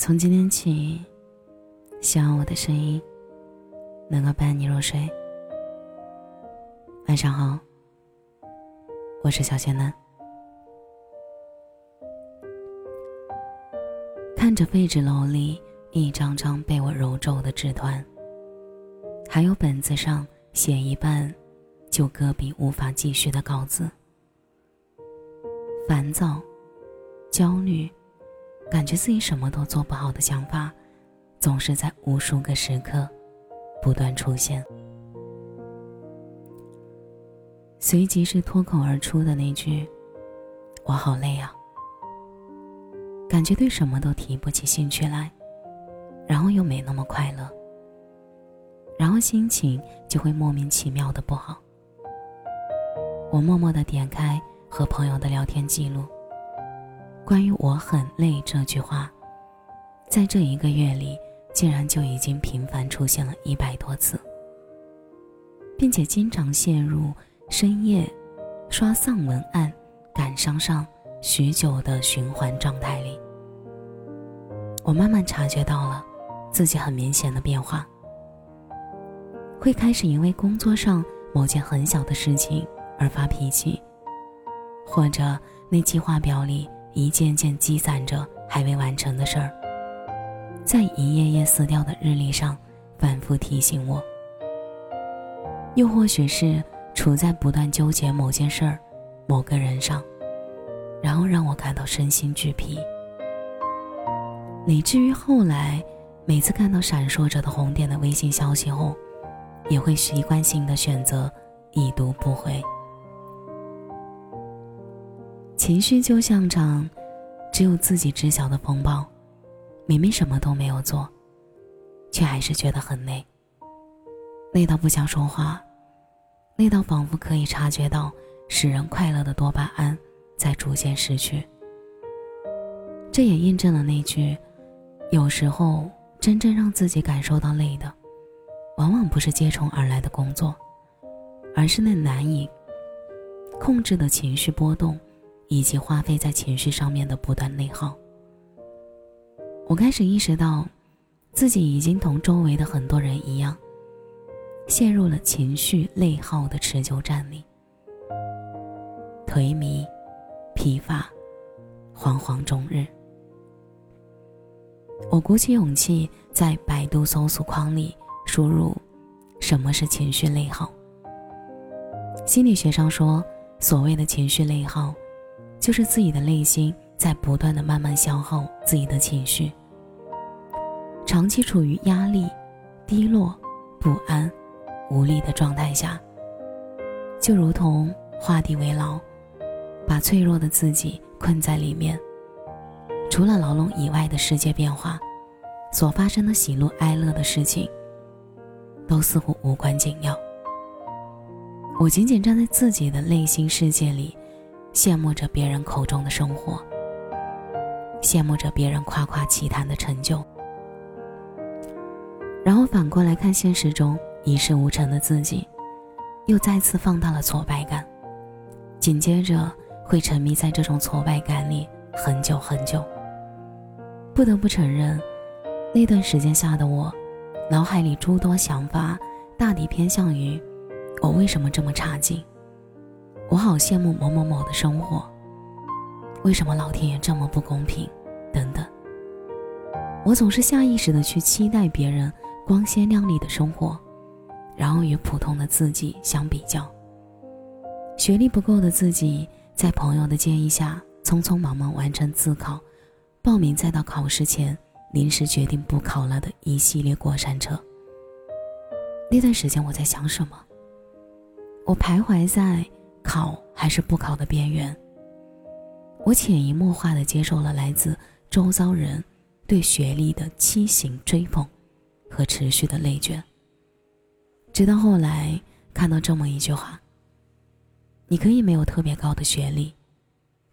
从今天起，希望我的声音能够伴你入睡。晚上好，我是小仙嫩。看着废纸篓里一张张被我揉皱的纸团，还有本子上写一半就搁笔无法继续的稿子，烦躁、焦虑，感觉自己什么都做不好的想法，总是在无数个时刻不断出现。随即是脱口而出的那句：“我好累啊。”感觉对什么都提不起兴趣来，然后又没那么快乐，然后心情就会莫名其妙的不好。我默默的点开和朋友的聊天记录，关于“我很累”这句话，在这一个月里竟然就已经频繁出现了一百多次，并且经常陷入。深夜，刷丧文案，感伤上许久的循环状态里，我慢慢察觉到了自己很明显的变化。会开始因为工作上某件很小的事情而发脾气，或者那计划表里一件件积攒着还未完成的事儿，在一页页撕掉的日历上反复提醒我，又或许是。处在不断纠结某件事儿、某个人上，然后让我感到身心俱疲，以至于后来每次看到闪烁着的红点的微信消息后，也会习惯性的选择已读不回。情绪就像场只有自己知晓的风暴，明明什么都没有做，却还是觉得很累，累到不想说话。累到仿佛可以察觉到使人快乐的多巴胺在逐渐失去。这也印证了那句：有时候真正让自己感受到累的，往往不是接踵而来的工作，而是那难以控制的情绪波动，以及花费在情绪上面的不断内耗。我开始意识到，自己已经同周围的很多人一样。陷入了情绪内耗的持久战里，颓靡、疲乏、惶惶终日。我鼓起勇气在百度搜索框里输入“什么是情绪内耗”。心理学上说，所谓的情绪内耗，就是自己的内心在不断的慢慢消耗自己的情绪，长期处于压力、低落、不安。无力的状态下，就如同画地为牢，把脆弱的自己困在里面。除了牢笼以外的世界变化，所发生的喜怒哀乐的事情，都似乎无关紧要。我仅仅站在自己的内心世界里，羡慕着别人口中的生活，羡慕着别人夸夸其谈的成就，然后反过来看现实中。一事无成的自己，又再次放大了挫败感，紧接着会沉迷在这种挫败感里很久很久。不得不承认，那段时间下的我，脑海里诸多想法大抵偏向于：我为什么这么差劲？我好羡慕某某某的生活，为什么老天爷这么不公平？等等。我总是下意识的去期待别人光鲜亮丽的生活。然后与普通的自己相比较，学历不够的自己，在朋友的建议下，匆匆忙忙完成自考，报名再到考试前临时决定不考了的一系列过山车。那段时间我在想什么？我徘徊在考还是不考的边缘。我潜移默化的接受了来自周遭人对学历的畸形追捧和持续的内卷。直到后来看到这么一句话：“你可以没有特别高的学历，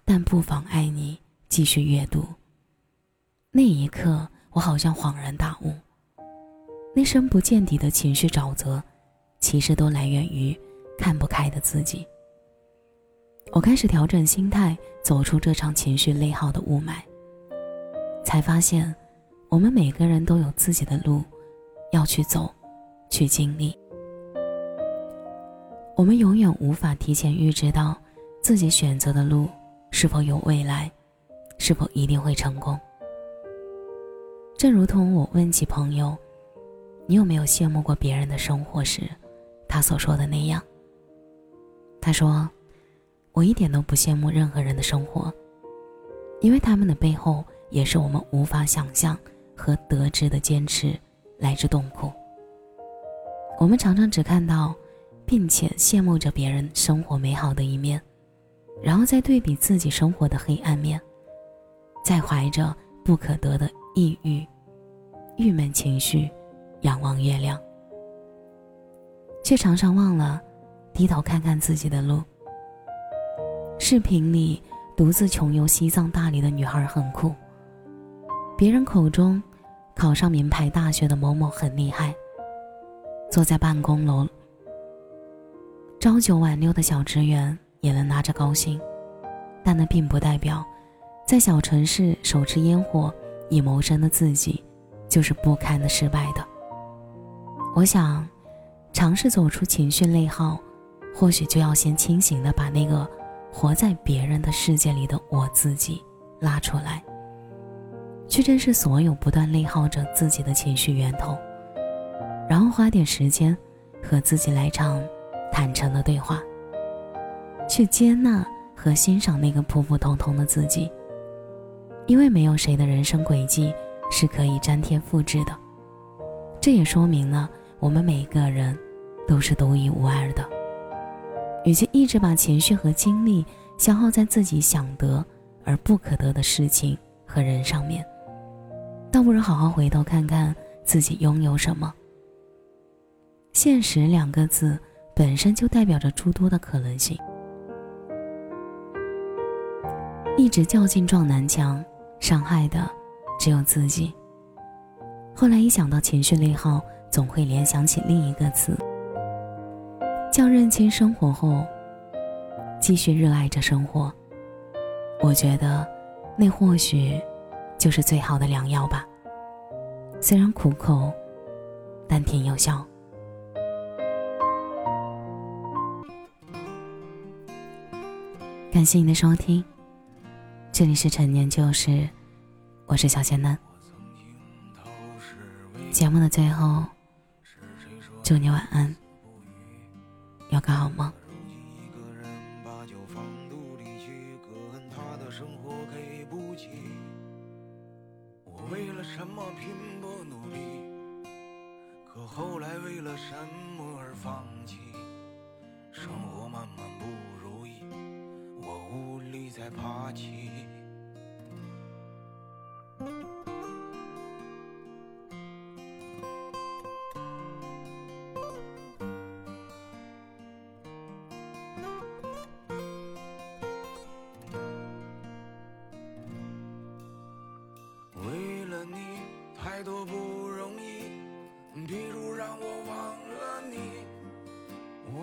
但不妨碍你继续阅读。”那一刻，我好像恍然大悟，那深不见底的情绪沼泽，其实都来源于看不开的自己。我开始调整心态，走出这场情绪内耗的雾霾，才发现，我们每个人都有自己的路要去走，去经历。我们永远无法提前预知到自己选择的路是否有未来，是否一定会成功。正如同我问起朋友：“你有没有羡慕过别人的生活？”时，他所说的那样。他说：“我一点都不羡慕任何人的生活，因为他们的背后也是我们无法想象和得知的坚持来之痛苦。我们常常只看到。”并且羡慕着别人生活美好的一面，然后再对比自己生活的黑暗面，再怀着不可得的抑郁、郁闷情绪仰望月亮，却常常忘了低头看看自己的路。视频里独自穷游西藏大理的女孩很酷，别人口中考上名牌大学的某某很厉害，坐在办公楼。朝九晚六的小职员也能拿着高薪，但那并不代表，在小城市手持烟火以谋生的自己，就是不堪的失败的。我想，尝试走出情绪内耗，或许就要先清醒的把那个活在别人的世界里的我自己拉出来，去正视所有不断内耗着自己的情绪源头，然后花点时间和自己来场。坦诚的对话，去接纳和欣赏那个普普通通的自己，因为没有谁的人生轨迹是可以粘贴复制的。这也说明了我们每个人都是独一无二的。与其一直把情绪和精力消耗在自己想得而不可得的事情和人上面，倒不如好好回头看看自己拥有什么。现实两个字。本身就代表着诸多的可能性。一直较劲撞南墙，伤害的只有自己。后来一想到情绪内耗，总会联想起另一个词，叫认清生活后，继续热爱着生活。我觉得，那或许就是最好的良药吧。虽然苦口，但挺有效。感谢你的收听，这里是陈年旧事，我是小仙嫩。节目的最后，祝你晚安，有个好梦。为了什么拼搏努力？可后来为了什么而放弃？生活慢慢不如意。我无力再爬起。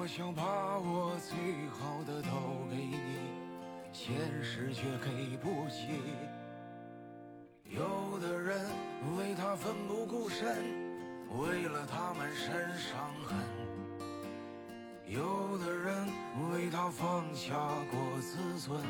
我想把我最好的都给你。现实却给不起。有的人为他奋不顾身，为了他满身伤痕；有的人为他放下过自尊。